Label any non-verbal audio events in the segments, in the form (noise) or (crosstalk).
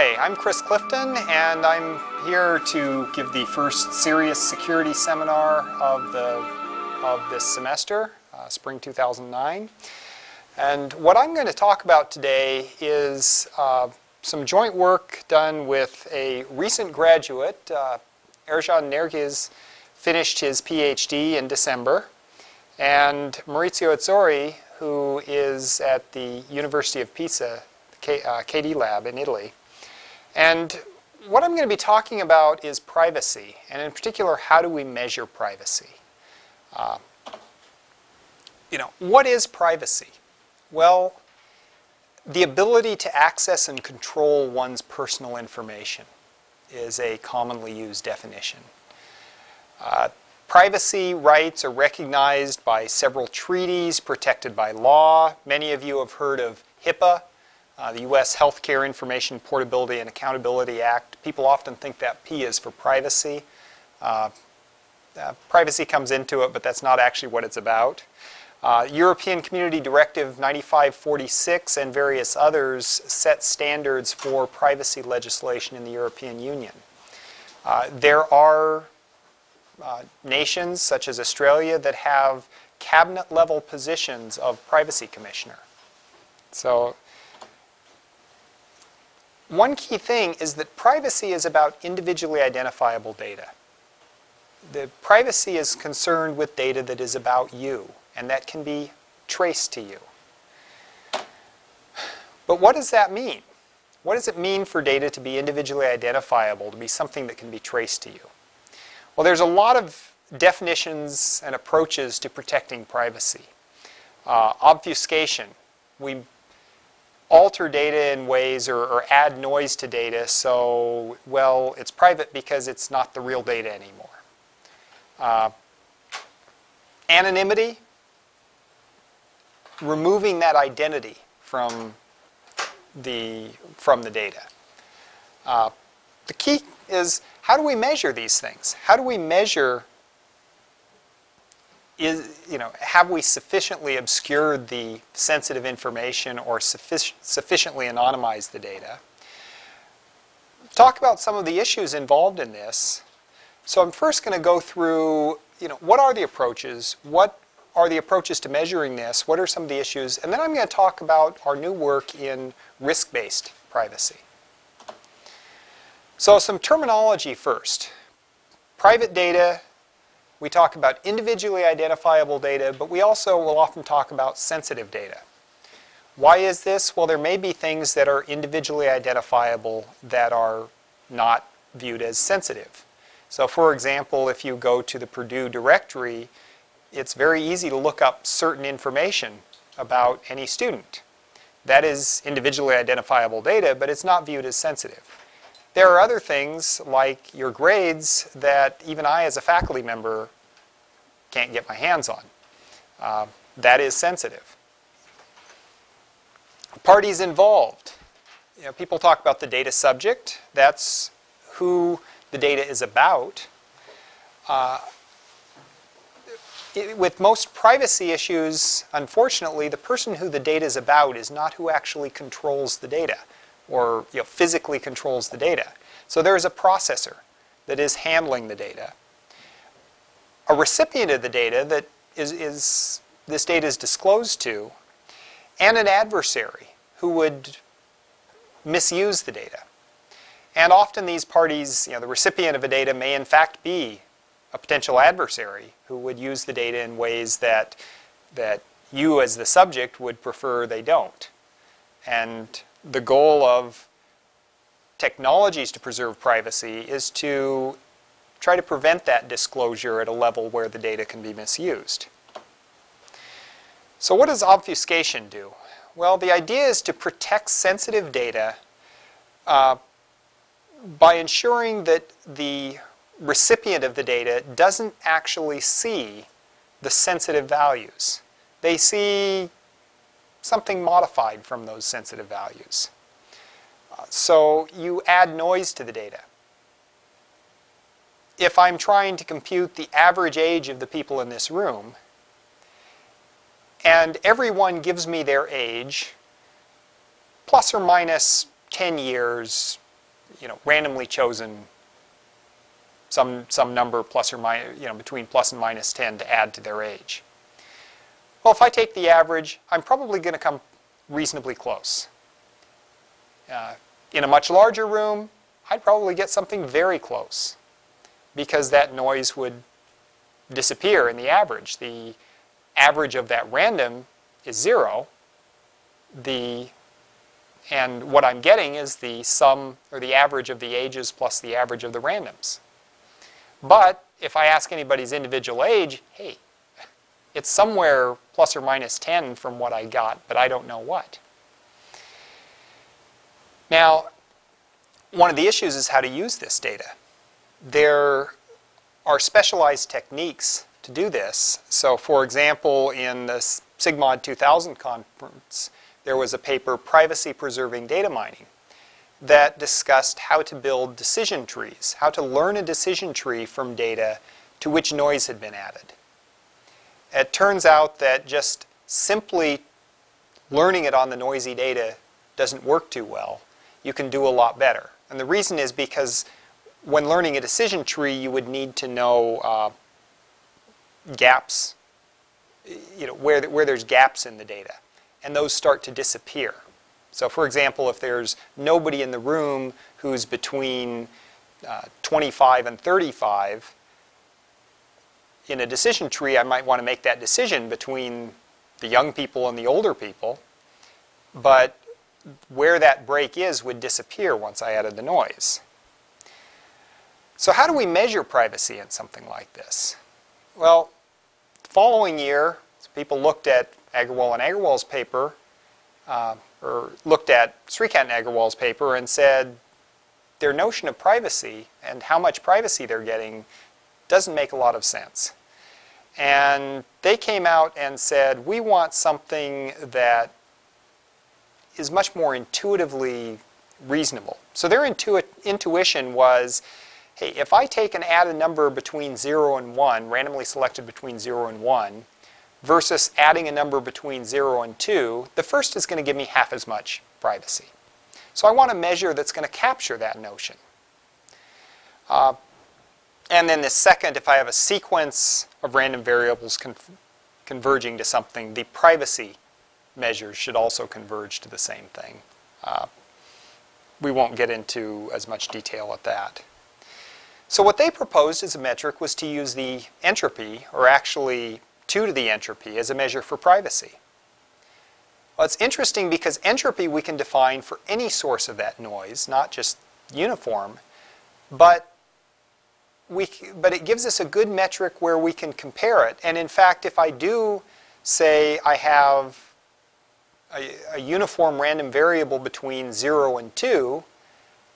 Hi, I'm Chris Clifton, and I'm here to give the first serious security seminar of the of this semester, uh, spring 2009. And what I'm going to talk about today is uh, some joint work done with a recent graduate. Uh, Ercan Nergiz finished his PhD in December, and Maurizio Atzori, who is at the University of Pisa, K, uh, KD Lab in Italy. And what I'm going to be talking about is privacy, and in particular, how do we measure privacy? Uh, you know, what is privacy? Well, the ability to access and control one's personal information is a commonly used definition. Uh, privacy rights are recognized by several treaties protected by law. Many of you have heard of HIPAA, uh, the U.S. Healthcare Information Portability and Accountability Act. People often think that P is for privacy. Uh, uh, privacy comes into it, but that's not actually what it's about. Uh, European Community Directive 9546 and various others set standards for privacy legislation in the European Union. Uh, there are uh, nations, such as Australia, that have cabinet level positions of privacy commissioner. So, one key thing is that privacy is about individually identifiable data. The privacy is concerned with data that is about you and that can be traced to you. But what does that mean? What does it mean for data to be individually identifiable, to be something that can be traced to you? Well, there's a lot of definitions and approaches to protecting privacy. Uh, obfuscation. We alter data in ways or, or, add noise to data so, well, it's private because it's not the real data anymore. Uh, anonymity removing that identity from the, from the data. Uh, the key is how do we measure these things? How do we measure is, you know, have we sufficiently obscured the sensitive information or suffic sufficiently anonymized the data? Talk about some of the issues involved in this. So I'm first going to go through, you know, what are the approaches? What are the approaches to measuring this? What are some of the issues? And then I'm going to talk about our new work in risk-based privacy. So some terminology first. Private data, we talk about individually identifiable data, but we also will often talk about sensitive data. Why is this? Well, there may be things that are individually identifiable that are not viewed as sensitive. So for example, if you go to the Purdue directory, it's very easy to look up certain information about any student. That is individually identifiable data, but it's not viewed as sensitive. There are other things like your grades that even I as a faculty member can't get my hands on. Uh, that is sensitive. Parties involved. You know, people talk about the data subject. That's who the data is about. Uh, with most privacy issues, unfortunately, the person who the data is about is not who actually controls the data or you know, physically controls the data. So there is a processor that is handling the data. A recipient of the data that is, is this data is disclosed to, and an adversary who would misuse the data. And often these parties, you know, the recipient of the data may in fact be a potential adversary who would use the data in ways that, that you as the subject would prefer they don't. And the goal of technologies to preserve privacy is to try to prevent that disclosure at a level where the data can be misused. So what does obfuscation do? Well, the idea is to protect sensitive data uh, by ensuring that the recipient of the data doesn't actually see the sensitive values. They see something modified from those sensitive values. Uh, so you add noise to the data. If I'm trying to compute the average age of the people in this room, and everyone gives me their age, plus or minus 10 years, you know, randomly chosen some, some number plus or minus, you know, between plus and minus 10 to add to their age. Well, if I take the average, I'm probably going to come reasonably close. Uh, in a much larger room, I'd probably get something very close because that noise would disappear in the average. The average of that random is zero. The, and what I'm getting is the sum or the average of the ages plus the average of the randoms. But if I ask anybody's individual age, hey, it's somewhere plus or minus 10 from what I got, but I don't know what. Now, one of the issues is how to use this data. There are specialized techniques to do this. So for example, in the SIGMOD 2000 conference, there was a paper, Privacy Preserving Data Mining, that discussed how to build decision trees, how to learn a decision tree from data to which noise had been added. It turns out that just simply learning it on the noisy data doesn't work too well. You can do a lot better. And the reason is because when learning a decision tree, you would need to know uh, gaps, you know, where, where there's gaps in the data. And those start to disappear. So for example, if there's nobody in the room who's between uh, 25 and 35, in a decision tree, I might want to make that decision between the young people and the older people. But where that break is would disappear once I added the noise. So how do we measure privacy in something like this? Well, the following year, people looked at Agarwal and Agarwal's paper, uh, or looked at Srikant and Agarwal's paper and said their notion of privacy and how much privacy they're getting doesn't make a lot of sense. And they came out and said, we want something that is much more intuitively reasonable. So their intu intuition was, hey, if I take and add a number between 0 and 1, randomly selected between 0 and 1, versus adding a number between 0 and 2, the first is going to give me half as much privacy. So I want a measure that's going to capture that notion. Uh, and then the second, if I have a sequence of random variables con converging to something, the privacy measures should also converge to the same thing. Uh, we won't get into as much detail at that. So what they proposed as a metric was to use the entropy, or actually 2 to the entropy, as a measure for privacy. Well, it's interesting because entropy we can define for any source of that noise, not just uniform, but we, but it gives us a good metric where we can compare it. And in fact, if I do say I have a, a uniform random variable between 0 and 2,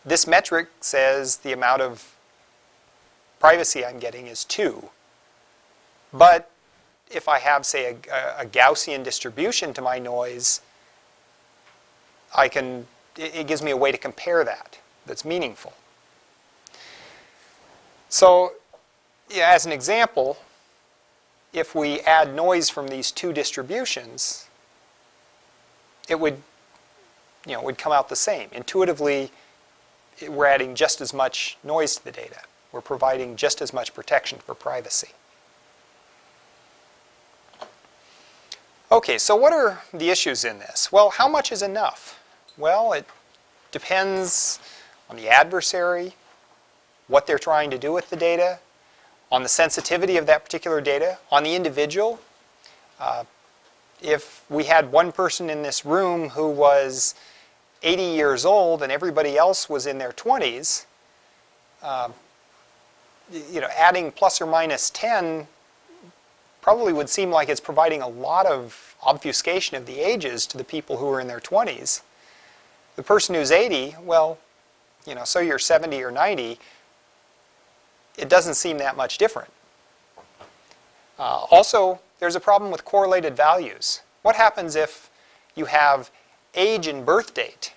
this metric says the amount of privacy I'm getting is 2. But if I have, say, a, a Gaussian distribution to my noise, I can, it, it gives me a way to compare that that's meaningful. So, yeah, as an example, if we add noise from these two distributions, it would, you know, would come out the same. Intuitively, we're adding just as much noise to the data we're providing just as much protection for privacy. Okay, so what are the issues in this? Well, how much is enough? Well, it depends on the adversary, what they're trying to do with the data, on the sensitivity of that particular data, on the individual. Uh, if we had one person in this room who was 80 years old and everybody else was in their 20s, uh, you know, adding plus or minus 10 probably would seem like it's providing a lot of obfuscation of the ages to the people who are in their 20s. The person who's 80, well, you know, so you're 70 or 90, it doesn't seem that much different. Uh, also, there's a problem with correlated values. What happens if you have age and birth date,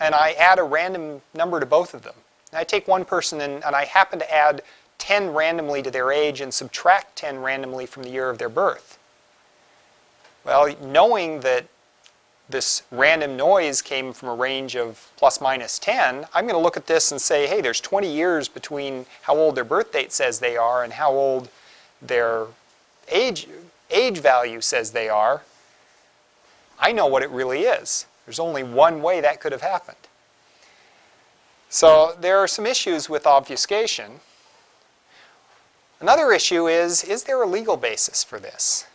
and I add a random number to both of them? And I take one person and, and I happen to add 10 randomly to their age and subtract 10 randomly from the year of their birth? Well, knowing that this random noise came from a range of plus minus 10, I'm going to look at this and say, hey, there's 20 years between how old their birth date says they are and how old their age, age value says they are. I know what it really is. There's only one way that could have happened. So there are some issues with obfuscation. Another issue is, is there a legal basis for this?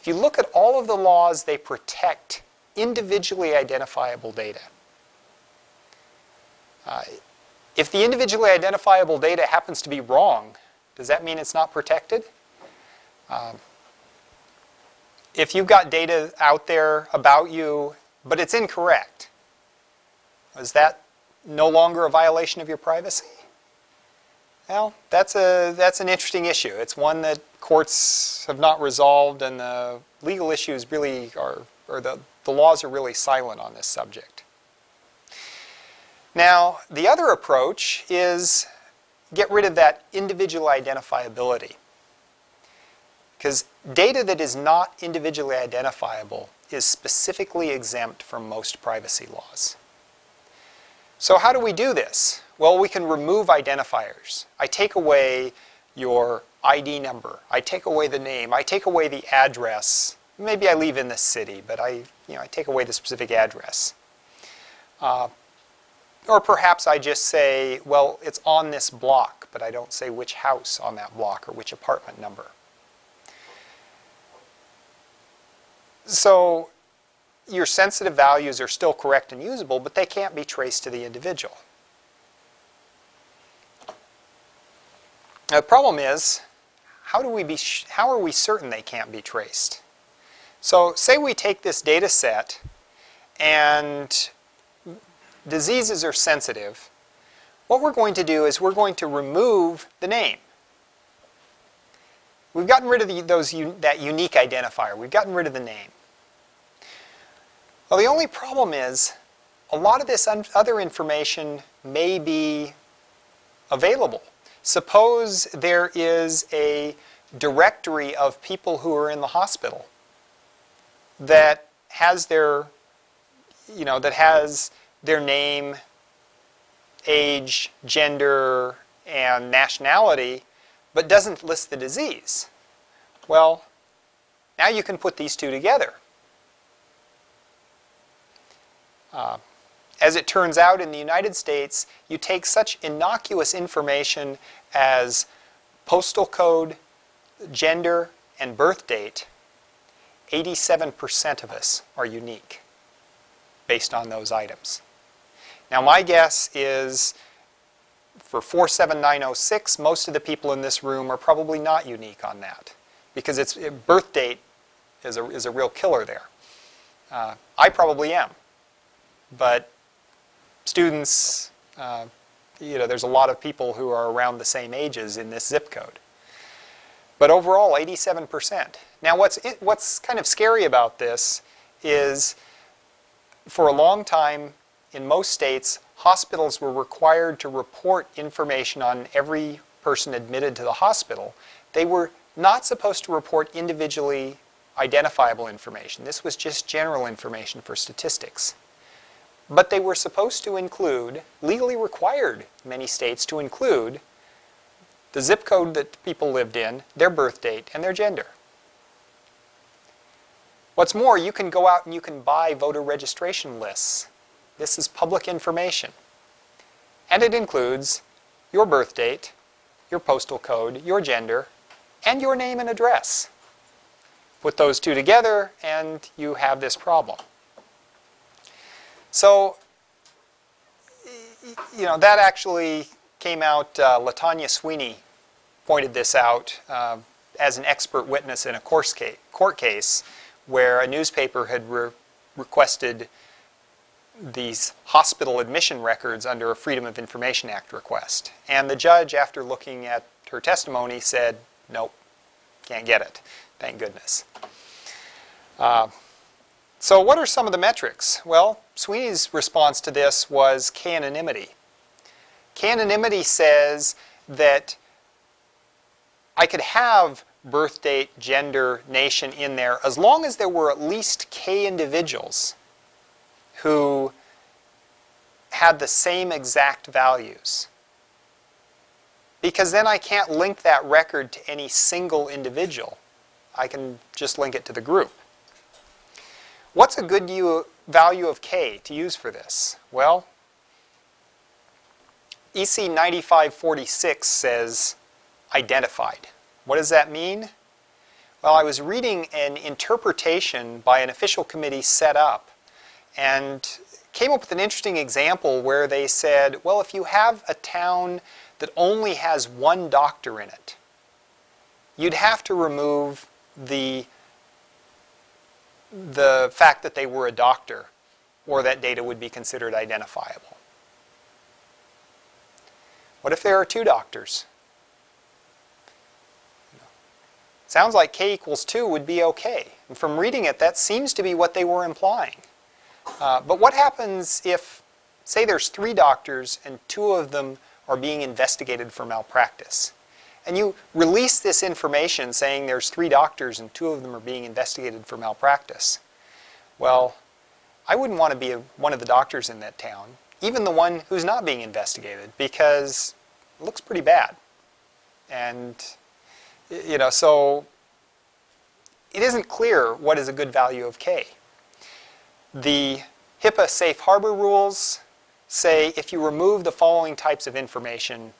If you look at all of the laws, they protect individually identifiable data. Uh, if the individually identifiable data happens to be wrong, does that mean it's not protected? Um, if you've got data out there about you, but it's incorrect, is that no longer a violation of your privacy? Well, that's, a, that's an interesting issue. It's one that courts have not resolved, and the legal issues really are, or the, the laws are really silent on this subject. Now, the other approach is get rid of that individual identifiability. Because data that is not individually identifiable is specifically exempt from most privacy laws. So how do we do this? Well, we can remove identifiers. I take away your ID number. I take away the name. I take away the address. Maybe I leave in the city, but I, you know, I take away the specific address. Uh, or perhaps I just say, well, it's on this block, but I don't say which house on that block or which apartment number. So your sensitive values are still correct and usable, but they can't be traced to the individual. Now, the problem is, how, do we be how are we certain they can't be traced? So say we take this data set and diseases are sensitive. What we're going to do is we're going to remove the name. We've gotten rid of the, those, that unique identifier. We've gotten rid of the name. Well, the only problem is a lot of this other information may be available. Suppose there is a directory of people who are in the hospital that has their, you know, that has their name, age, gender, and nationality, but doesn't list the disease. Well, now you can put these two together. Uh, as it turns out in the United States, you take such innocuous information as postal code, gender, and birth date, 87% of us are unique based on those items. Now my guess is for 47906, most of the people in this room are probably not unique on that because its birth date is a, is a real killer there. Uh, I probably am, but students, uh, you know, there's a lot of people who are around the same ages in this zip code. But overall, 87%. Now, what's, what's kind of scary about this is for a long time, in most states, hospitals were required to report information on every person admitted to the hospital. They were not supposed to report individually identifiable information. This was just general information for statistics. But they were supposed to include, legally required many states to include, the zip code that people lived in, their birth date, and their gender. What's more, you can go out and you can buy voter registration lists. This is public information. And it includes your birth date, your postal code, your gender, and your name and address. Put those two together and you have this problem. So, you know, that actually came out, uh, Latanya Sweeney pointed this out uh, as an expert witness in a court case where a newspaper had re requested these hospital admission records under a Freedom of Information Act request. And the judge, after looking at her testimony, said, nope, can't get it. Thank goodness. Uh, so what are some of the metrics? Well, Sweeney's response to this was k-anonymity. K-anonymity says that I could have birth date, gender, nation in there, as long as there were at least k individuals who had the same exact values. Because then I can't link that record to any single individual. I can just link it to the group. What's a good value of k to use for this? Well, EC 9546 says identified. What does that mean? Well, I was reading an interpretation by an official committee set up and came up with an interesting example where they said, well, if you have a town that only has one doctor in it, you'd have to remove the, the fact that they were a doctor or that data would be considered identifiable. What if there are two doctors? Sounds like k equals 2 would be okay. And from reading it, that seems to be what they were implying. Uh, but what happens if, say there's three doctors and two of them are being investigated for malpractice? And you release this information saying there's three doctors and two of them are being investigated for malpractice. Well, I wouldn't want to be a, one of the doctors in that town, even the one who's not being investigated, because it looks pretty bad. And you know, so it isn't clear what is a good value of k. The HIPAA safe harbor rules say if you remove the following types of information,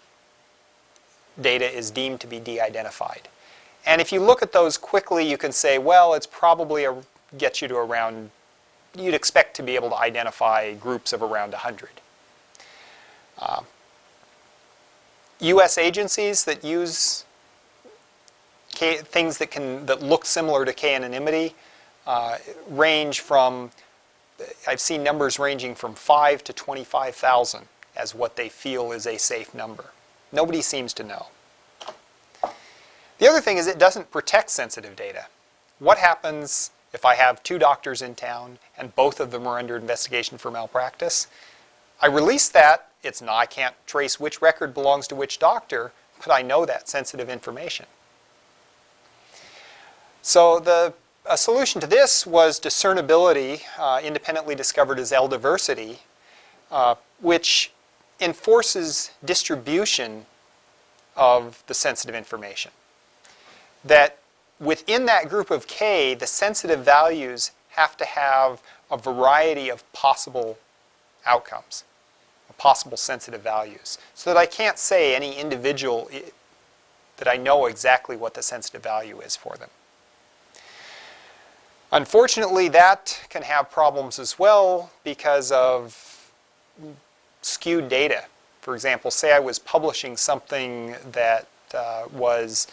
data is deemed to be de-identified. And if you look at those quickly, you can say, well, it's probably a, gets you to around, you'd expect to be able to identify groups of around 100. Uh, U.S. agencies that use K, things that can that look similar to k-anonymity uh, range from I've seen numbers ranging from 5 to 25,000 as what they feel is a safe number. Nobody seems to know. The other thing is it doesn't protect sensitive data. What happens if I have two doctors in town and both of them are under investigation for malpractice? I release that. It's not, I can't trace which record belongs to which doctor, but I know that sensitive information. So the a solution to this was discernibility, uh, independently discovered as L-diversity, uh, which enforces distribution of the sensitive information. That within that group of K, the sensitive values have to have a variety of possible outcomes, possible sensitive values, so that I can't say any individual that I know exactly what the sensitive value is for them. Unfortunately, that can have problems as well because of skewed data. For example, say I was publishing something that uh, was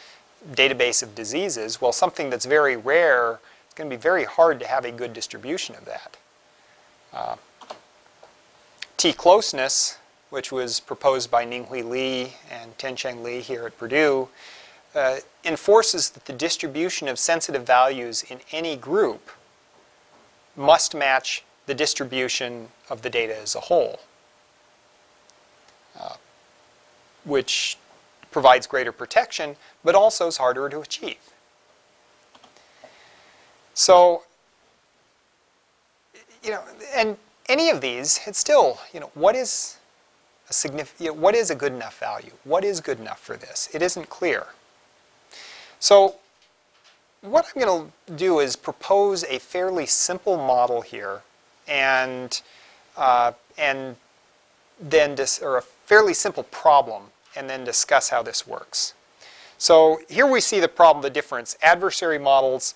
database of diseases. Well, something that's very rare, it's going to be very hard to have a good distribution of that. Uh, T-closeness, which was proposed by Ninghui Li and Tiancheng Li here at Purdue, uh, enforces that the distribution of sensitive values in any group must match the distribution of the data as a whole, uh, which provides greater protection, but also is harder to achieve. So, you know, and any of these, it's still, you know, what is a significant, what is a good enough value? What is good enough for this? It isn't clear. So what I'm going to do is propose a fairly simple model here and, uh, and then dis or a fairly simple problem and then discuss how this works. So here we see the problem, the difference. Adversary models,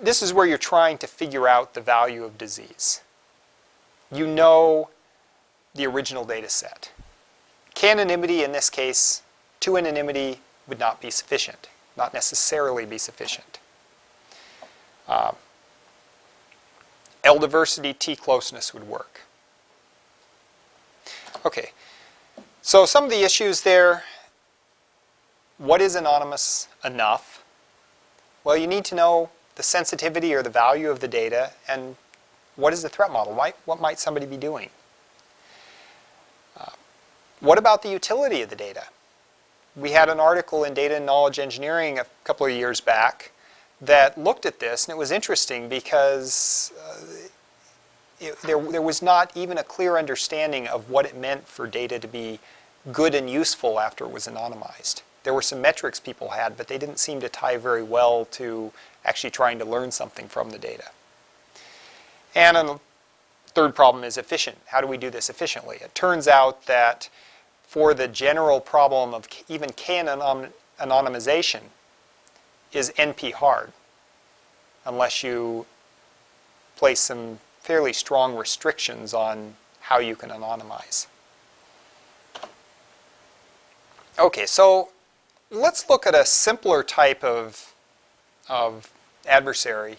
this is where you're trying to figure out the value of disease. You know the original data set. K-anonymity in this case, two anonymity would not be sufficient, not necessarily be sufficient. Uh, L diversity, T closeness would work. Okay, so some of the issues there, what is anonymous enough? Well, you need to know the sensitivity or the value of the data and what is the threat model? what might somebody be doing? Uh, what about the utility of the data? we had an article in Data and Knowledge Engineering a couple of years back that looked at this, and it was interesting because uh, it, there, there was not even a clear understanding of what it meant for data to be good and useful after it was anonymized. There were some metrics people had, but they didn't seem to tie very well to actually trying to learn something from the data. And a third problem is efficient. How do we do this efficiently? It turns out that for the general problem of even k-anonymization is NP hard unless you place some fairly strong restrictions on how you can anonymize. Okay, so let's look at a simpler type of, of adversary.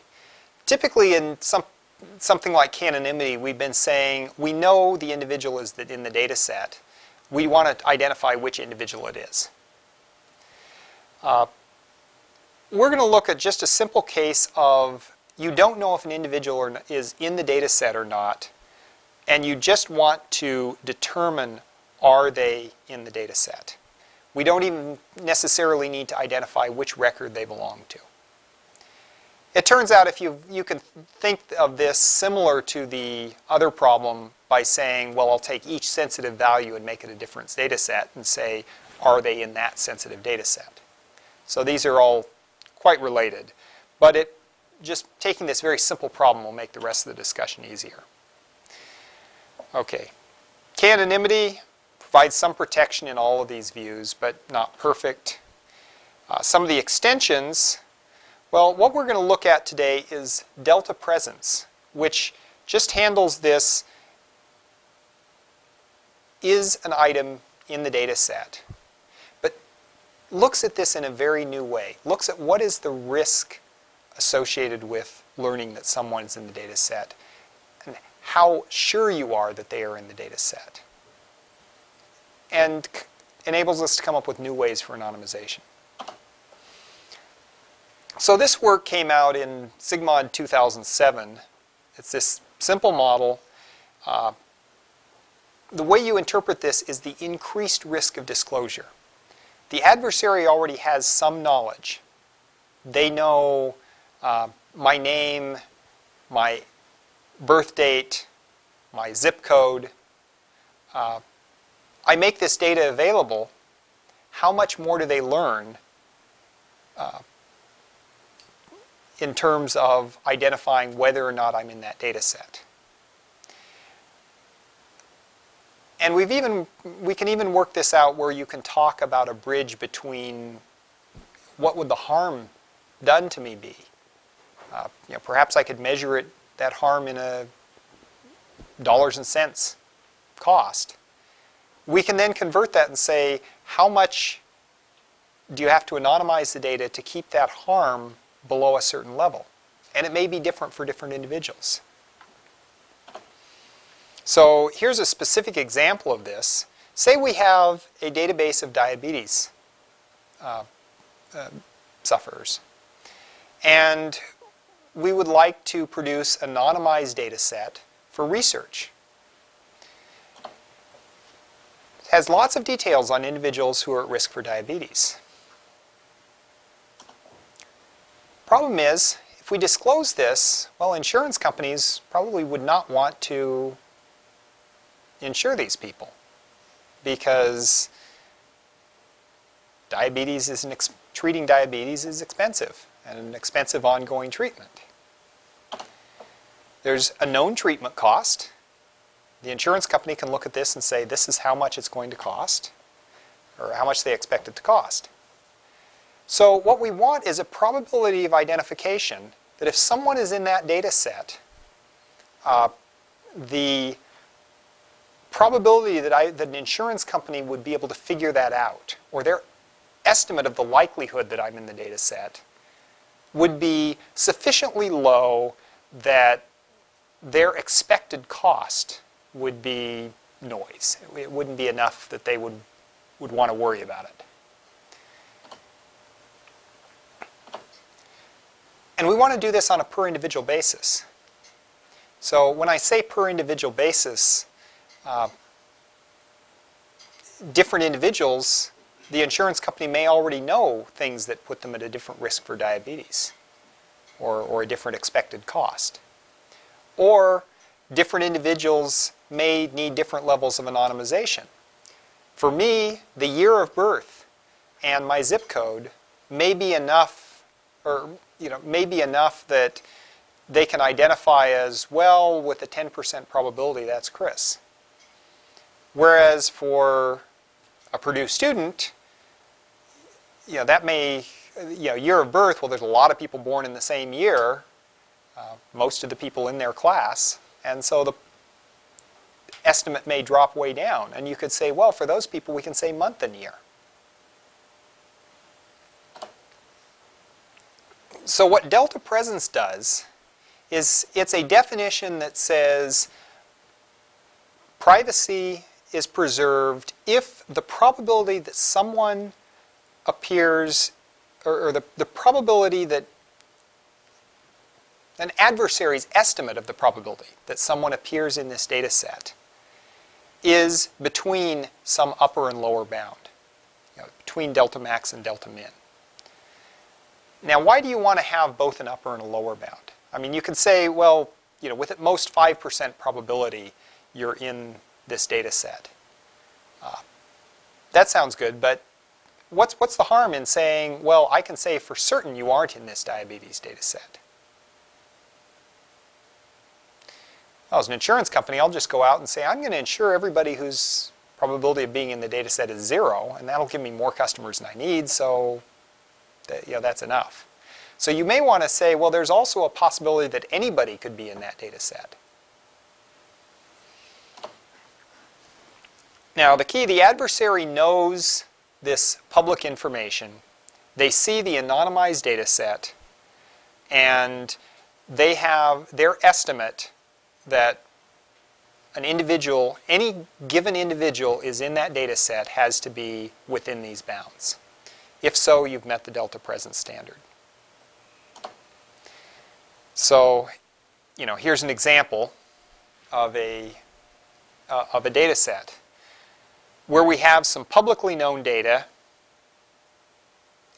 Typically in some, something like k-anonymity, we've been saying we know the individual is in the data set. We want to identify which individual it is. Uh, we're going to look at just a simple case of you don't know if an individual is in the data set or not, and you just want to determine are they in the data set. We don't even necessarily need to identify which record they belong to. It turns out if you, you can think of this similar to the other problem by saying, well, I'll take each sensitive value and make it a different data set and say, are they in that sensitive data set? So these are all quite related. But it just taking this very simple problem will make the rest of the discussion easier. Okay. K-anonymity provides some protection in all of these views, but not perfect. Uh, some of the extensions, well, what we're going to look at today is delta presence, which just handles this is an item in the data set, but looks at this in a very new way. Looks at what is the risk associated with learning that someone's in the data set and how sure you are that they are in the data set. And enables us to come up with new ways for anonymization. So this work came out in SIGMOD 2007. It's this simple model. Uh, the way you interpret this is the increased risk of disclosure. The adversary already has some knowledge. They know uh, my name, my birth date, my zip code. Uh, I make this data available. How much more do they learn uh, in terms of identifying whether or not I'm in that data set? And we've even, we can even work this out where you can talk about a bridge between what would the harm done to me be? Uh, you know, perhaps I could measure it, that harm in a dollars and cents cost. We can then convert that and say, how much do you have to anonymize the data to keep that harm below a certain level? And it may be different for different individuals. So here's a specific example of this. Say we have a database of diabetes uh, uh, sufferers. And we would like to produce anonymized data set for research. It has lots of details on individuals who are at risk for diabetes. Problem is, if we disclose this, well, insurance companies probably would not want to insure these people because diabetes is an treating diabetes is expensive and an expensive ongoing treatment. There's a known treatment cost. The insurance company can look at this and say this is how much it's going to cost or how much they expect it to cost. So what we want is a probability of identification that if someone is in that data set, uh, the probability that, I, that an insurance company would be able to figure that out, or their estimate of the likelihood that I'm in the data set, would be sufficiently low that their expected cost would be noise. It wouldn't be enough that they would, would want to worry about it. And we want to do this on a per individual basis. So when I say per individual basis, uh, different individuals the insurance company may already know things that put them at a different risk for diabetes or, or a different expected cost. Or different individuals may need different levels of anonymization. For me, the year of birth and my zip code may be enough, or you know, may be enough that they can identify as well with a 10% probability that's Chris. Whereas for a Purdue student, you know, that may, you know, year of birth, well, there's a lot of people born in the same year, uh, most of the people in their class, and so the estimate may drop way down. And you could say, well, for those people, we can say month and year. So what delta presence does is it's a definition that says privacy is preserved if the probability that someone appears, or, or the, the probability that an adversary's estimate of the probability that someone appears in this data set is between some upper and lower bound, you know, between delta max and delta min. Now, why do you want to have both an upper and a lower bound? I mean, you could say, well, you know, with at most 5% probability, you're in this data set. Uh, that sounds good, but what's, what's the harm in saying, well, I can say for certain you aren't in this diabetes data set? Well, as an insurance company, I'll just go out and say, I'm going to insure everybody whose probability of being in the data set is zero, and that'll give me more customers than I need, so that, you know, that's enough. So you may want to say, well, there's also a possibility that anybody could be in that data set. Now, the key, the adversary knows this public information. They see the anonymized data set, and they have their estimate that an individual, any given individual is in that data set has to be within these bounds. If so, you've met the delta presence standard. So, you know, here's an example of a, uh, of a data set where we have some publicly known data.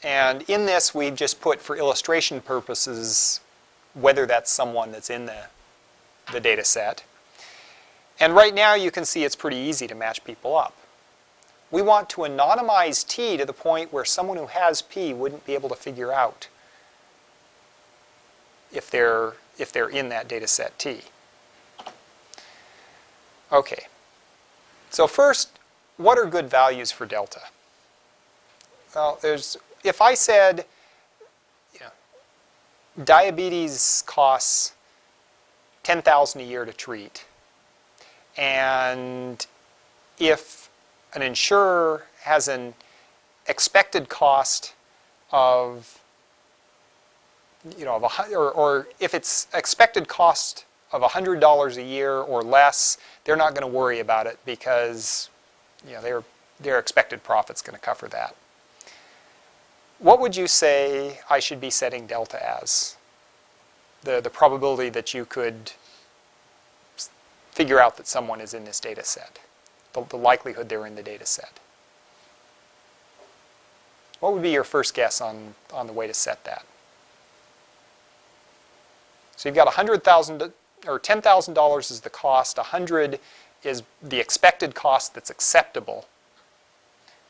And in this, we've just put, for illustration purposes, whether that's someone that's in the, the data set. And right now, you can see it's pretty easy to match people up. We want to anonymize T to the point where someone who has P wouldn't be able to figure out if they're, if they're in that data set T. Okay. So first, what are good values for delta? Well, there's, if I said you know, diabetes costs 10,000 a year to treat, and if an insurer has an expected cost of, you know, a, or, or if it's expected cost of $100 a year or less, they're not going to worry about it because, you know, their, their expected profit's going to cover that. What would you say I should be setting delta as? The, the probability that you could figure out that someone is in this data set the, the likelihood they're in the data set. What would be your first guess on, on the way to set that? So you've got 100,000 or $10,000 is the cost, 100 is the expected cost that's acceptable.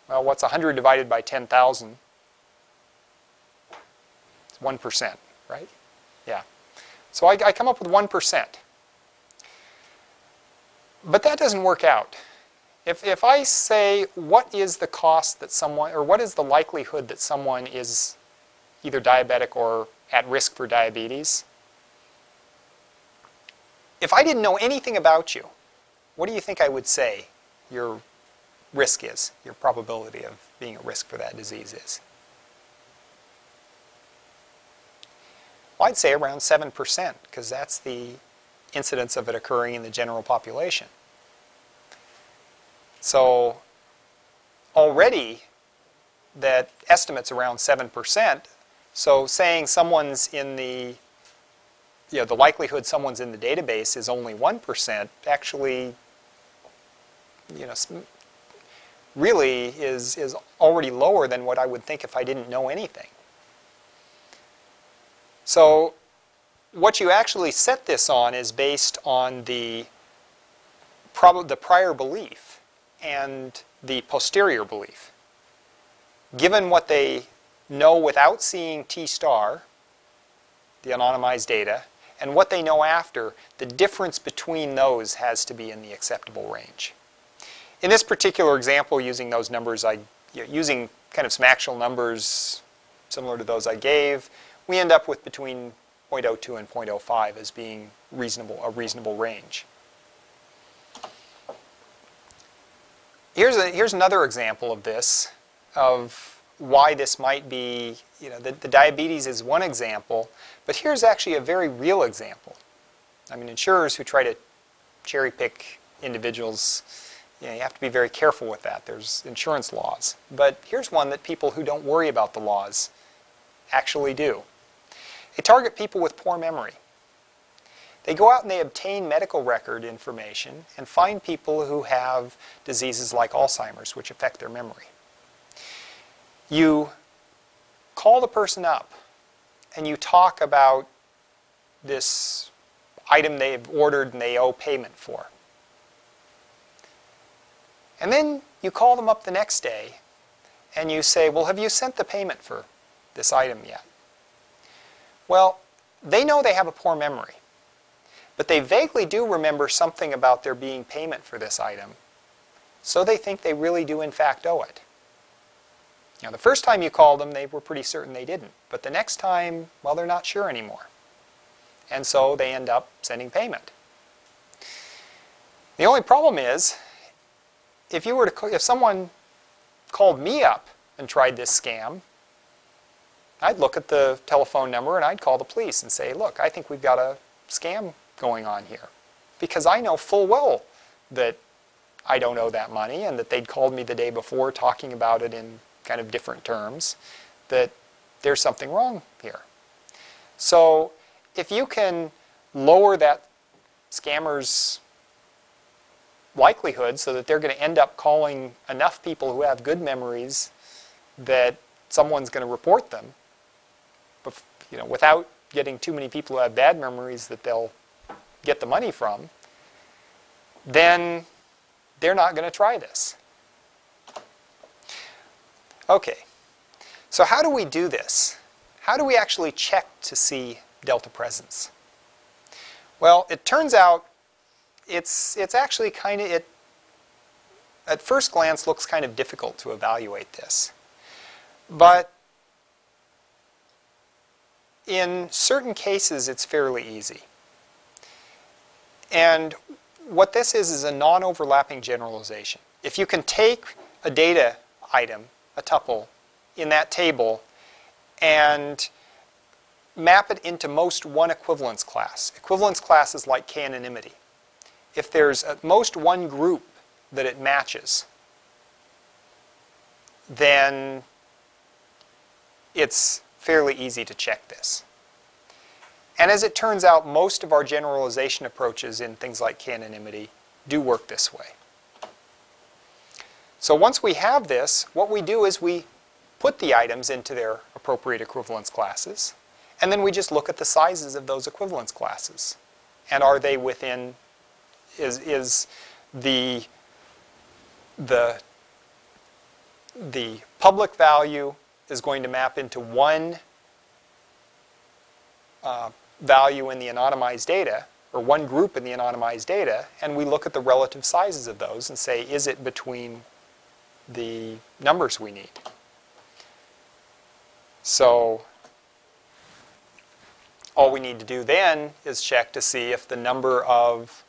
Well, what's 100 divided by 10,000? It's 1%, right? Yeah. So I, I come up with 1%. But that doesn't work out. If, if I say, what is the cost that someone, or what is the likelihood that someone is either diabetic or at risk for diabetes, if I didn't know anything about you, what do you think I would say your risk is, your probability of being at risk for that disease is? I'd say around 7%, because that's the incidence of it occurring in the general population. So already that estimate's around 7%. So saying someone's in the, you know, the likelihood someone's in the database is only 1% actually, you know, really is, is already lower than what I would think if I didn't know anything. So what you actually set this on is based on the, prob- the prior belief and the posterior belief. Given what they know without seeing T star, the anonymized data, and what they know after, the difference between those has to be in the acceptable range. In this particular example, using those numbers, I, using kind of some actual numbers similar to those I gave, we end up with between 0.02 and 0.05 as being reasonable, a reasonable range. Here's, a, here's another example of this, of why this might be, you know, the, the diabetes is one example, but here's actually a very real example. I mean, insurers who try to cherry pick individuals, you, know, you have to be very careful with that. There's insurance laws. But here's one that people who don't worry about the laws actually do. They target people with poor memory. They go out and they obtain medical record information and find people who have diseases like Alzheimer's, which affect their memory. You call the person up and you talk about this item they've ordered and they owe payment for. And then you call them up the next day and you say, Well, have you sent the payment for this item yet? Well, they know they have a poor memory, but they vaguely do remember something about there being payment for this item, so they think they really do in fact owe it. Now, the first time you called them, they were pretty certain they didn't, but the next time, well, they're not sure anymore. And so they end up sending payment. The only problem is, if you were to, if someone called me up and tried this scam, I'd look at the telephone number and I'd call the police and say, look, I think we've got a scam going on here. Because I know full well that I don't owe that money and that they'd called me the day before talking about it in kind of different terms, that there's something wrong here. So if you can lower that scammer's likelihood so that they're going to end up calling enough people who have good memories that someone's going to report them, you know, without getting too many people who have bad memories that they'll get the money from, then they're not going to try this. Okay, so how do we do this? How do we actually check to see delta presence? Well, it turns out it's, it's actually kind of, it, at first glance, looks kind of difficult to evaluate this. But in certain cases, it's fairly easy. And what this is is a non-overlapping generalization. If you can take a data item, a tuple, in that table and map it into most one equivalence class. Equivalence class is like k-anonymity. If there's at most one group that it matches, then it's fairly easy to check this. And as it turns out, most of our generalization approaches in things like k-anonymity do work this way. So once we have this, what we do is we put the items into their appropriate equivalence classes, and then we just look at the sizes of those equivalence classes. And are they within, is, is the, the, the public value is going to map into one uh, value in the anonymized data, or one group in the anonymized data, and we look at the relative sizes of those and say, is it between the numbers we need? So all we need to do then is check to see if the number of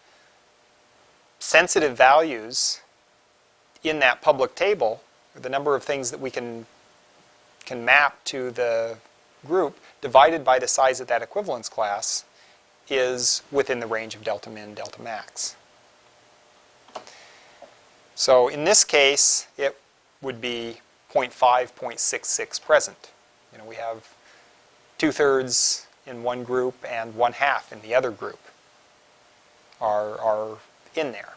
sensitive values in that public table, the number of things that we can can map to the group divided by the size of that equivalence class is within the range of delta min, delta max. So in this case, it would be 0.5, 0.66 present. You know, we have two-thirds in one group and one-half in the other group are, are in there.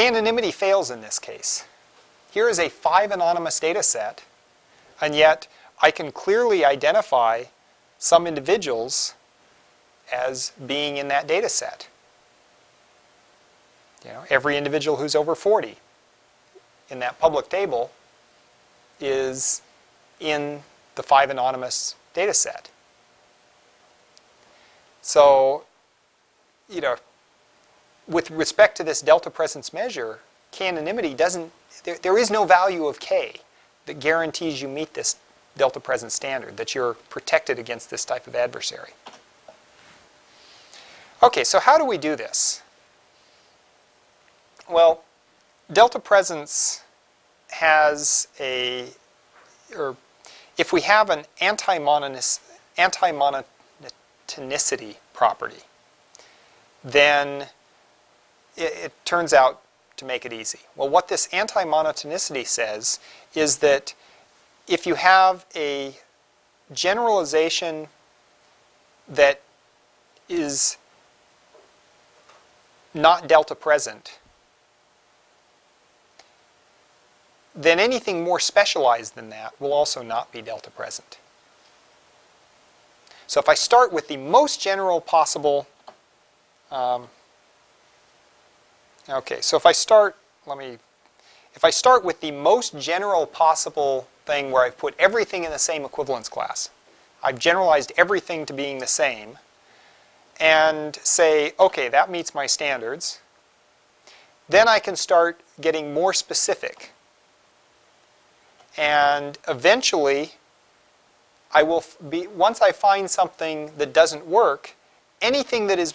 K-anonymity fails in this case. Here is a five anonymous data set, and yet I can clearly identify some individuals as being in that data set. You know, every individual who's over 40 in that public table is in the five anonymous data set. So, you know, with respect to this delta presence measure, k-anonymity doesn't, there, there is no value of k that guarantees you meet this delta presence standard, that you're protected against this type of adversary. Okay, so how do we do this? Well, delta presence has a, or if we have an anti-monotonicity property, then it, it turns out to make it easy. Well, what this anti-monotonicity says is that if you have a generalization that is not delta present, then anything more specialized than that will also not be delta present. So if I start with the most general possible, um, okay, so if I start, let me, if I start with the most general possible thing where I've put everything in the same equivalence class, I've generalized everything to being the same, and say, okay, that meets my standards, then I can start getting more specific. And eventually, I will be, once I find something that doesn't work, anything that is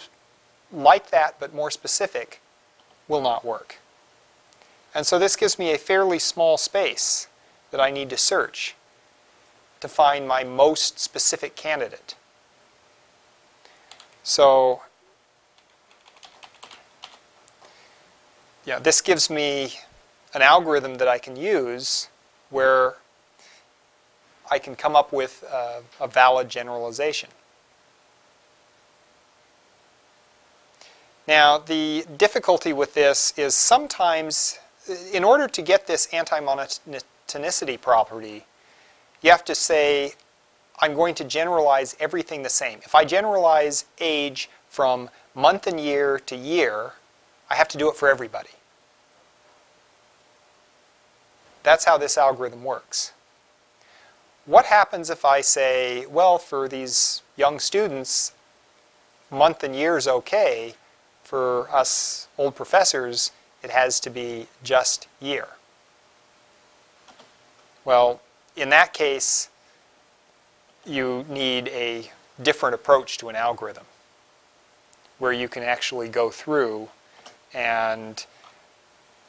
like that but more specific will not work. And so this gives me a fairly small space that I need to search to find my most specific candidate. So yeah, this gives me an algorithm that I can use where I can come up with a, a valid generalization. Now, the difficulty with this is sometimes, in order to get this anti-monotonicity property, you have to say, I'm going to generalize everything the same. If I generalize age from month and year to year, I have to do it for everybody. That's how this algorithm works. What happens if I say, well, for these young students, month and year is okay. For us old professors, it has to be just year. Well, in that case, you need a different approach to an algorithm where you can actually go through and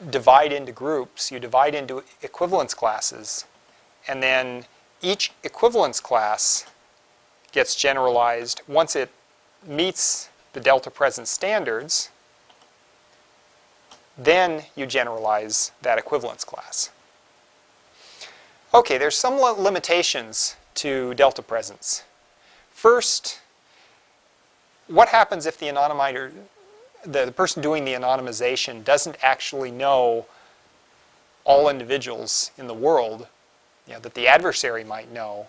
divide into groups. You divide into equivalence classes, and then each equivalence class gets generalized once it meets the delta presence standards. Then you generalize that equivalence class. Okay, there's some limitations to delta presence. First, what happens if the anonymizer, the, the person doing the anonymization doesn't actually know all individuals in the world you know, that the adversary might know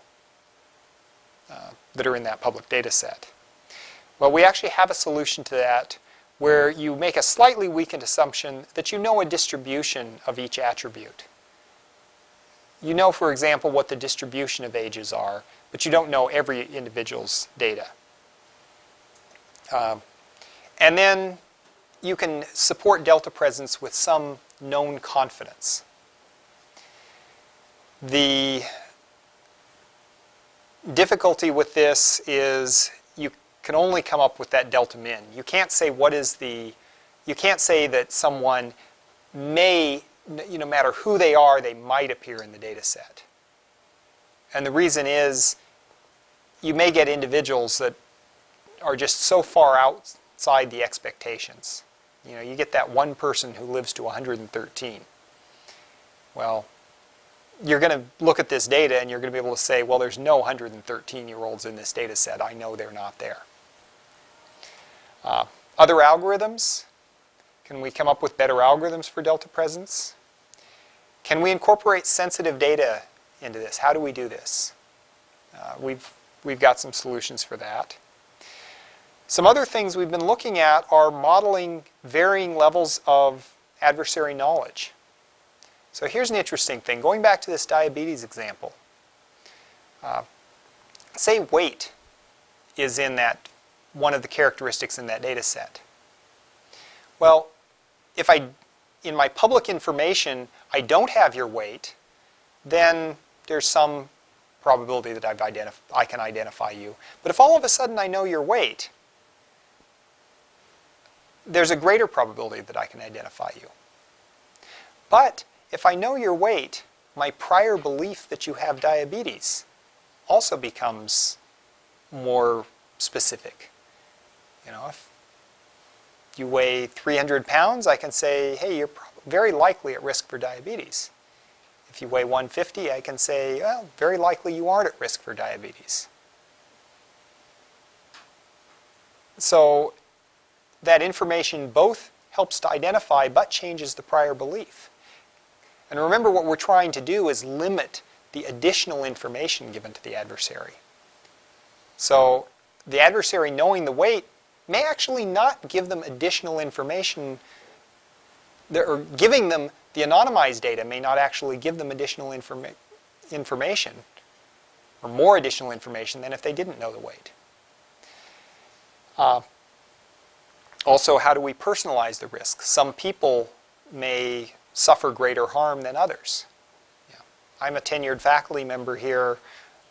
uh, that are in that public data set? Well, we actually have a solution to that where you make a slightly weakened assumption that you know a distribution of each attribute. You know, for example, what the distribution of ages are, but you don't know every individual's data. Um, and then you can support delta presence with some known confidence. The difficulty with this is you can only come up with that delta min. You can't say what is the, you can't say that someone may you know, no matter who they are, they might appear in the data set. And the reason is you may get individuals that are just so far outside the expectations. You know, you get that one person who lives to 113. Well, you're going to look at this data and you're going to be able to say, well, there's no 113-year-olds in this data set. I know they're not there. Uh, other algorithms Can we come up with better algorithms for delta presence? Can we incorporate sensitive data into this? How do we do this? Uh, we've, we've got some solutions for that. Some other things we've been looking at are modeling varying levels of adversary knowledge. So here's an interesting thing. Going back to this diabetes example. Uh, say weight is in that one of the characteristics in that data set. Well, if I, in my public information, I don't have your weight, then there's some probability that I've identif I can identify you. But if all of a sudden I know your weight, there's a greater probability that I can identify you. But if I know your weight, my prior belief that you have diabetes also becomes more specific. You know, if you weigh 300 pounds, I can say, hey, you're very likely at risk for diabetes. If you weigh 150, I can say, well, very likely you aren't at risk for diabetes. So that information both helps to identify but changes the prior belief. And remember what we're trying to do is limit the additional information given to the adversary. So the adversary knowing the weight may actually not give them additional information, or giving them the anonymized data may not actually give them additional informa information, or more additional information than if they didn't know the weight. Uh, also, how do we personalize the risk? Some people may suffer greater harm than others. Yeah. I'm a tenured faculty member here.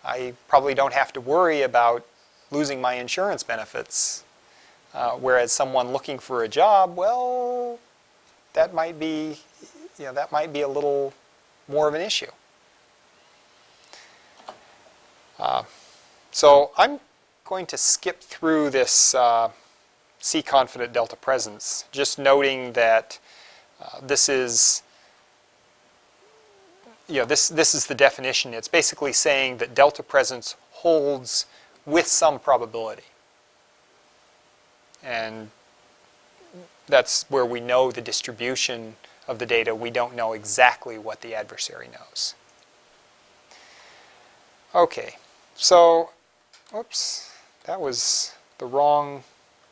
I probably don't have to worry about losing my insurance benefits. Uh, whereas someone looking for a job, well, that might be, you know, that might be a little more of an issue. Uh, so I'm going to skip through this uh, C-confident delta presence, just noting that this is you know, this, this is the definition. It's basically saying that delta presence holds with some probability. And that's where we know the distribution of the data. We don't know exactly what the adversary knows. Okay, so, oops, that was the wrong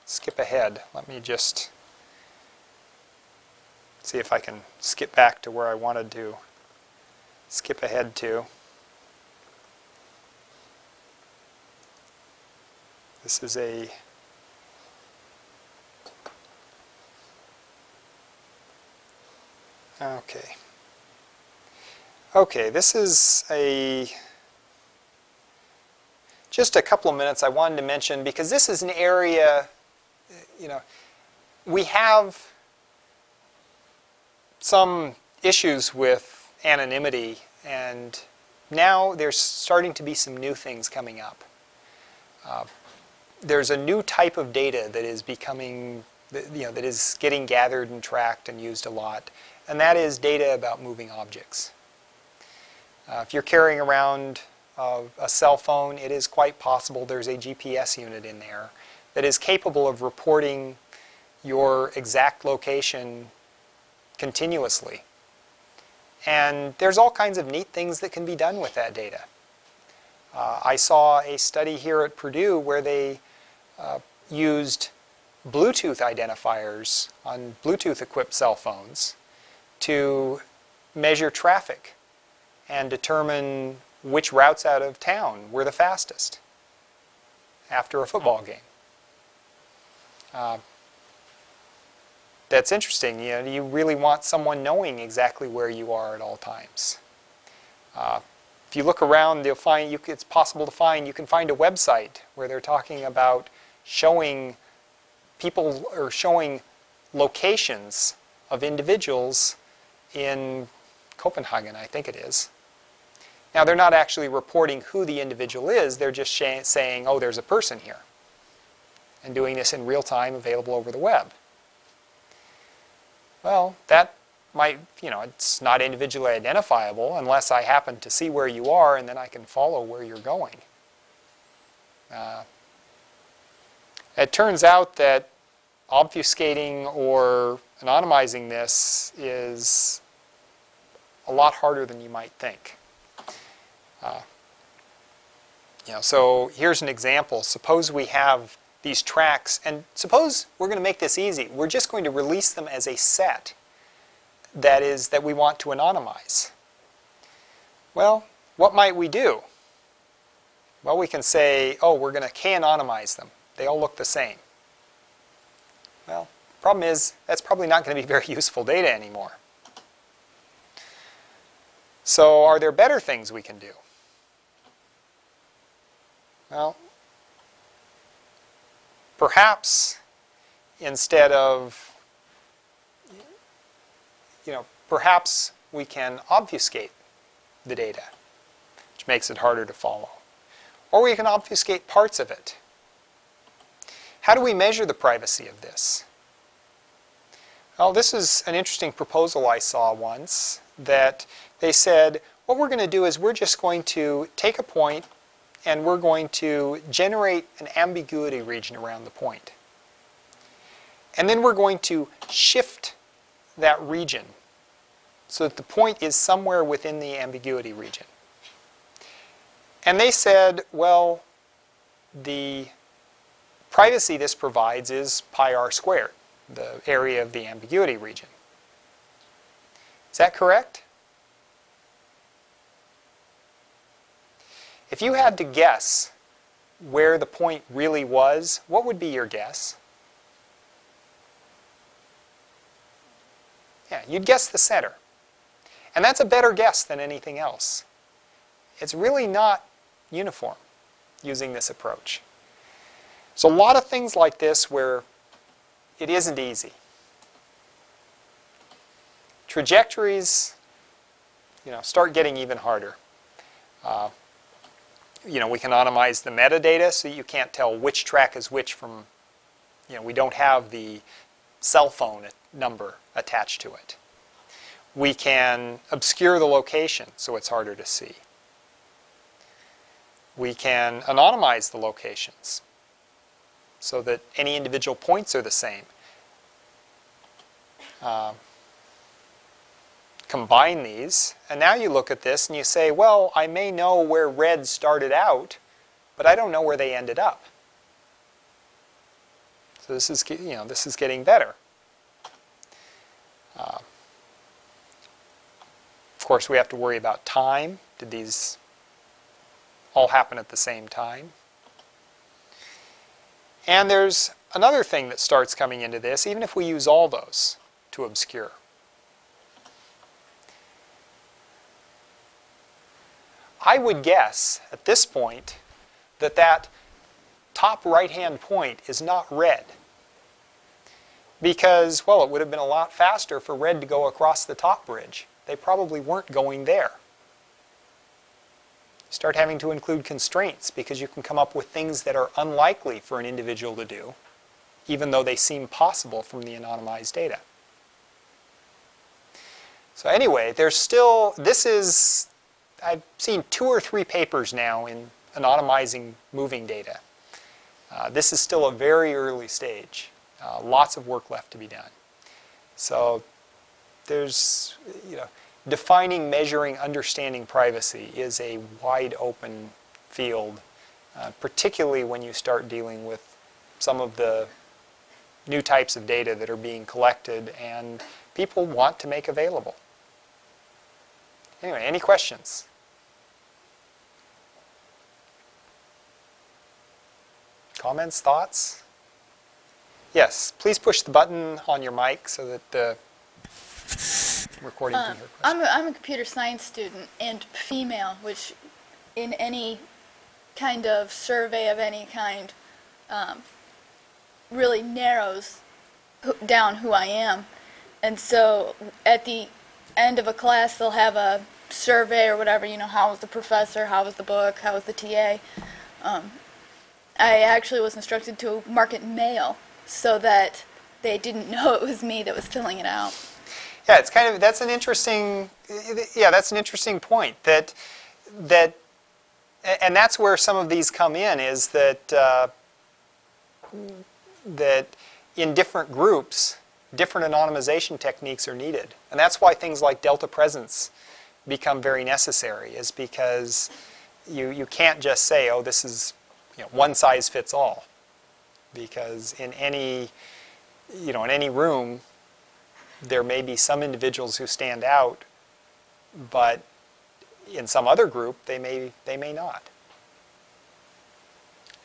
skip ahead. Let me just see if I can skip back to where I wanted to skip ahead to. This is a Okay. Okay, this is a just a couple of minutes I wanted to mention because this is an area, you know, we have some issues with anonymity and now there's starting to be some new things coming up. Uh, there's a new type of data that is becoming, you know, that is getting gathered and tracked and used a lot and that is data about moving objects. Uh, if you're carrying around uh, a cell phone, it is quite possible there's a GPS unit in there that is capable of reporting your exact location continuously. And there's all kinds of neat things that can be done with that data. Uh, I saw a study here at Purdue where they uh, used Bluetooth identifiers on Bluetooth equipped cell phones to measure traffic and determine which routes out of town were the fastest after a football game. Uh, that's interesting. You, know, you really want someone knowing exactly where you are at all times. Uh, if you look around, you'll find you, it's possible to find, you can find a website where they're talking about showing people or showing locations of individuals in Copenhagen, I think it is. Now, they're not actually reporting who the individual is, they're just saying, oh, there's a person here, and doing this in real time available over the web. Well, that might, you know, it's not individually identifiable unless I happen to see where you are and then I can follow where you're going. Uh, it turns out that obfuscating or anonymizing this is a lot harder than you might think. Uh, you know, so here's an example. Suppose we have these tracks, and suppose we're going to make this easy. We're just going to release them as a set that is that we want to anonymize. Well, what might we do? Well, we can say, oh, we're going to k-anonymize them. They all look the same. Well, problem is, that's probably not going to be (laughs) very useful data anymore. So are there better things we can do? Well, perhaps instead of, you know, perhaps we can obfuscate the data, which makes it harder to follow. Or we can obfuscate parts of it. How do we measure the privacy of this? Well, this is an interesting proposal I saw once that they said, what we're going to do is we're just going to take a point and we're going to generate an ambiguity region around the point. And then we're going to shift that region so that the point is somewhere within the ambiguity region. And they said, well, the privacy this provides is pi r squared, the area of the ambiguity region. Is that correct? If you had to guess where the point really was, what would be your guess? Yeah, you'd guess the center. And that's a better guess than anything else. It's really not uniform using this approach. So a lot of things like this where it isn't easy. Trajectories, you know, start getting even harder. Uh, you know, we can anonymize the metadata so you can't tell which track is which from, you know, we don't have the cell phone number attached to it. We can obscure the location so it's harder to see. We can anonymize the locations so that any individual points are the same. Uh, combine these, and now you look at this and you say, well, I may know where red started out, but I don't know where they ended up. So this is, you know, this is getting better. Uh, of course, we have to worry about time. Did these all happen at the same time? And there's another thing that starts coming into this, even if we use all those to obscure. I would guess at this point that that top right-hand point is not red. Because, well, it would have been a lot faster for red to go across the top bridge they probably weren't going there. Start having to include constraints because you can come up with things that are unlikely for an individual to do, even though they seem possible from the anonymized data. So anyway, there's still, this is, I've seen two or three papers now in anonymizing moving data. Uh, this is still a very early stage. Uh, lots of work left to be done. So there's, you know, defining, measuring, understanding privacy is a wide open field, uh, particularly when you start dealing with some of the new types of data that are being collected and people want to make available. Anyway, any questions? Comments, thoughts? Yes, please push the button on your mic so that the recording can hear. um, I'm a, I'm a computer science student and female, which in any kind of survey of any kind um, really narrows down who I am. And so at the end of a class, they'll have a survey or whatever, you know, how was the professor, how was the book, how was the TA. Um, I actually was instructed to mark it male so that they didn't (laughs) know it was me that was filling it out. Yeah, it's kind of that's an interesting yeah that's an interesting point that that and that's where some of these come in is that uh, that in different groups, different anonymization techniques are needed. And that's why things like delta presence become very necessary, is because you, you can't just say, oh, this is you know, one size fits all. Because in any, you know, in any room, there may be some individuals who stand out, but in some other group, they may, they may not.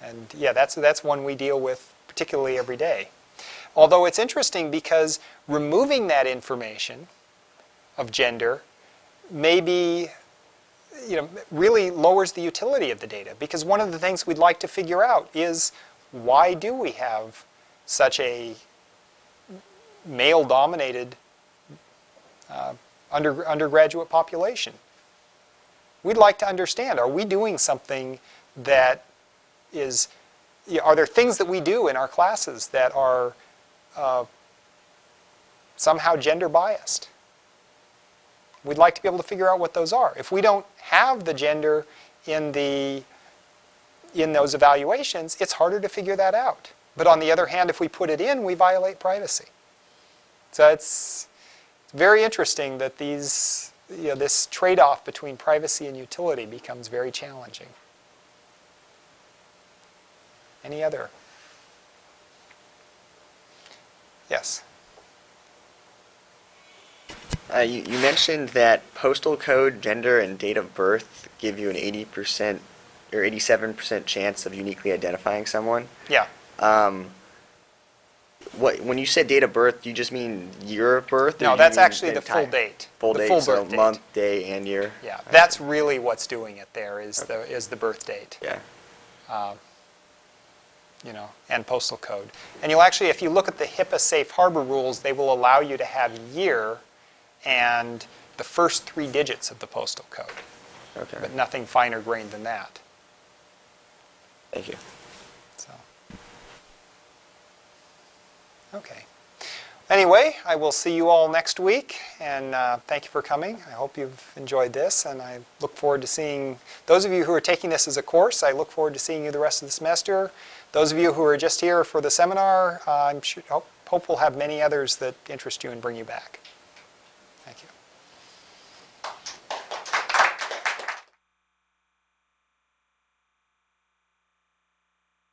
And yeah, that's, that's one we deal with particularly every day. Although it's interesting because removing that information of gender maybe you know, really lowers the utility of the data because one of the things we'd like to figure out is why do we have such a male-dominated uh, under, undergraduate population? We'd like to understand, are we doing something that is, are there things that we do in our classes that are uh, somehow gender biased? We'd like to be able to figure out what those are. If we don't have the gender in the in those evaluations, it's harder to figure that out. But on the other hand, if we put it in, we violate privacy. So it's very interesting that these you know, this trade-off between privacy and utility becomes very challenging. Any other? Yes. Uh, you, you mentioned that postal code, gender, and date of birth give you an 80% or 87% chance of uniquely identifying someone. Yeah. Um, what when you said date of birth, do you just mean year of birth? No, that's actually the full date. Full the date, full so birth date. month, day, and year. Yeah, Okay. that's really what's doing it there is the is the birth date. yeah. You know, and postal code. And you'll actually, if you look at the HIPAA safe harbor rules, they will allow you to have year and the first three digits of the postal code, Okay. but nothing finer grained than that. Thank you. So, okay. Anyway, I will see you all next week, and uh, thank you for coming. I hope you've enjoyed this, and I look forward to seeing those of you who are taking this as a course. I look forward to seeing you the rest of the semester. Those of you who are just here for the seminar, uh, I'm sure, hope, hope we'll have many others that interest you and bring you back.